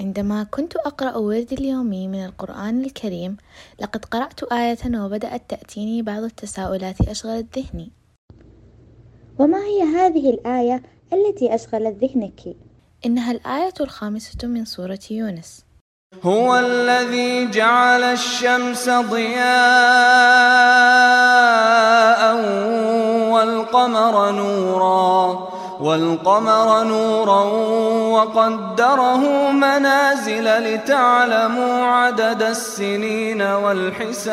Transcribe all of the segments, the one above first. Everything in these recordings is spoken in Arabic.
عندما كنت أقرأ وردي اليومي من القرآن الكريم لقد قرأت آية وبدأت تأتيني بعض التساؤلات أشغلت ذهني وما هي هذه الآية التي أشغلت ذهنك؟ إنها الآية الخامسة من سورة يونس. هو الذي جعل الشمس ضياء. والقمر نورا وقدره منازل لتعلموا عدد السنين والحساب.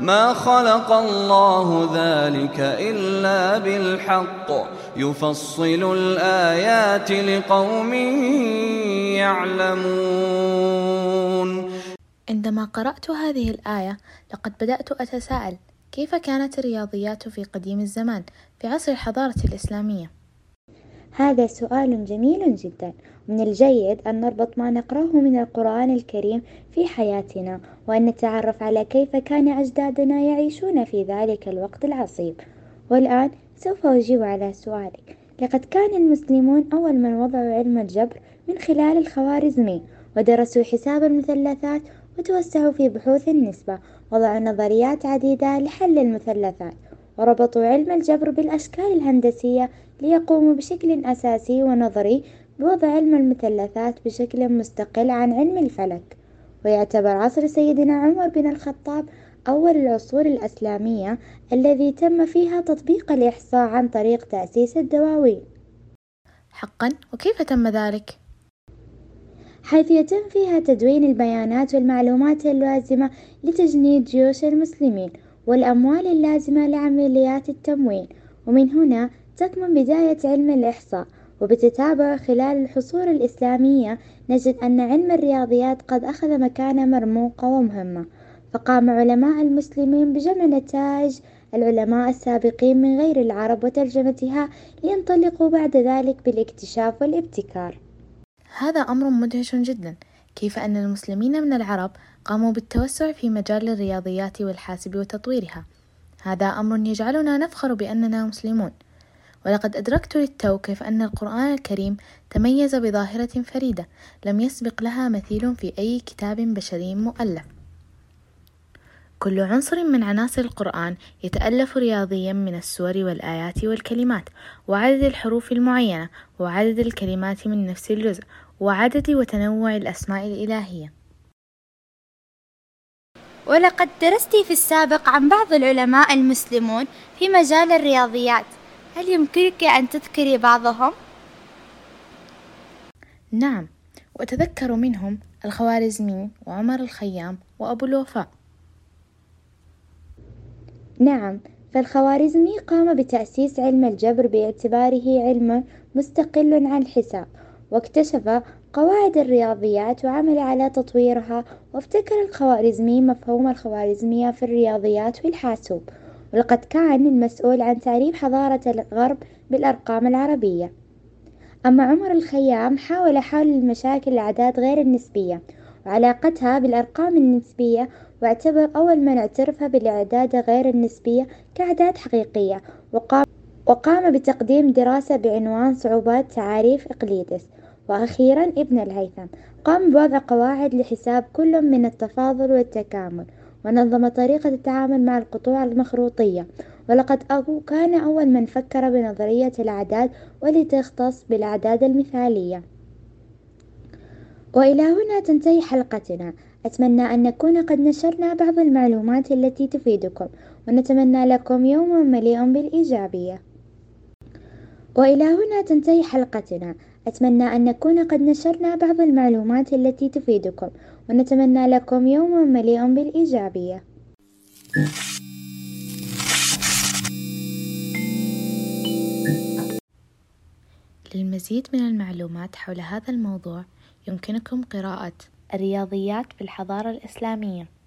ما خلق الله ذلك إلا بالحق. يفصل الآيات لقوم يعلمون. عندما قرأت هذه الآية لقد بدأت أتساءل كيف كانت الرياضيات في قديم الزمان في عصر الحضارة الإسلامية؟ هذا سؤال جميل جدا. من الجيد أن نربط ما نقرأه من القرآن الكريم في حياتنا وأن نتعرف على كيف كان أجدادنا يعيشون في ذلك الوقت العصيب. والآن سوف أجيب على سؤالك. لقد كان المسلمون أول من وضعوا علم الجبر من خلال الخوارزمي ودرسوا حساب المثلثات وتوسعوا في بحوث النسبة وضعوا نظريات عديدة لحل المثلثات وربطوا علم الجبر بالأشكال الهندسية ليقوموا بشكل أساسي ونظري بوضع علم المثلثات بشكل مستقل عن علم الفلك. ويعتبر عصر سيدنا عمر بن الخطاب أول العصور الإسلامية الذي تم فيها تطبيق الإحصاء عن طريق تأسيس الدواوين. حقا؟ وكيف تم ذلك؟ حيث يتم فيها تدوين البيانات والمعلومات اللازمة لتجنيد جيوش المسلمين والأموال اللازمة لعمليات التموين. ومن هنا تكمن بداية علم الإحصاء. وبتتابع خلال الحصور الإسلامية نجد أن علم الرياضيات قد أخذ مكانة مرموقة ومهمة فقام علماء المسلمين بجمع نتائج العلماء السابقين من غير العرب وترجمتها لينطلقوا بعد ذلك بالاكتشاف والابتكار. هذا أمر مدهش جدا كيف أن المسلمين من العرب قاموا بالتوسع في مجال الرياضيات والحاسب وتطويرها. هذا أمر يجعلنا نفخر بأننا مسلمون. ولقد أدركت للتو كيف أن القرآن الكريم تميز بظاهرة فريدة لم يسبق لها مثيل في أي كتاب بشري مؤلف. كل عنصر من عناصر القرآن يتألف رياضيا من السور والآيات والكلمات وعدد الحروف المعينة وعدد الكلمات من نفس الجزء وعدد وتنوع الأسماء الإلهية. ولقد درست في السابق عن بعض العلماء المسلمون في مجال الرياضيات. هل يمكنك أن تذكري بعضهم؟ نعم وأتذكر منهم الخوارزمي وعمر الخيام وأبو الوفاء. نعم فالخوارزمي قام بتأسيس علم الجبر باعتباره علم مستقل عن الحساب واكتشف قواعد الرياضيات وعمل على تطويرها وابتكر الخوارزمي مفهوم الخوارزمية في الرياضيات والحاسوب ولقد كان المسؤول عن تعريف حضارة الغرب بالأرقام العربية. أما عمر الخيام حاول حل المشاكل الأعداد غير النسبية وعلاقتها بالأرقام النسبية واعتبر أول من اعترف بالأعداد غير النسبية كأعداد حقيقية وقام, وقام بتقديم دراسة بعنوان صعوبات تعاريف إقليدس. وأخيرا ابن الهيثم قام بوضع قواعد لحساب كل من التفاضل والتكامل ونظم طريقة التعامل مع القطوع المخروطية. ولقد كان أول من فكر بنظرية الأعداد والتي تختص بالأعداد المثالية. وإلى هنا تنتهي حلقتنا. أتمنى أن نكون قد نشرنا بعض المعلومات التي تفيدكم ونتمنى لكم يوم مليء بالإيجابية. وإلى هنا تنتهي حلقتنا. أتمنى أن نكون قد نشرنا بعض المعلومات التي تفيدكم ونتمنى لكم يوم مليء بالإيجابية. للمزيد من المعلومات حول هذا الموضوع يمكنكم قراءة الرياضيات في الحضارة الإسلامية.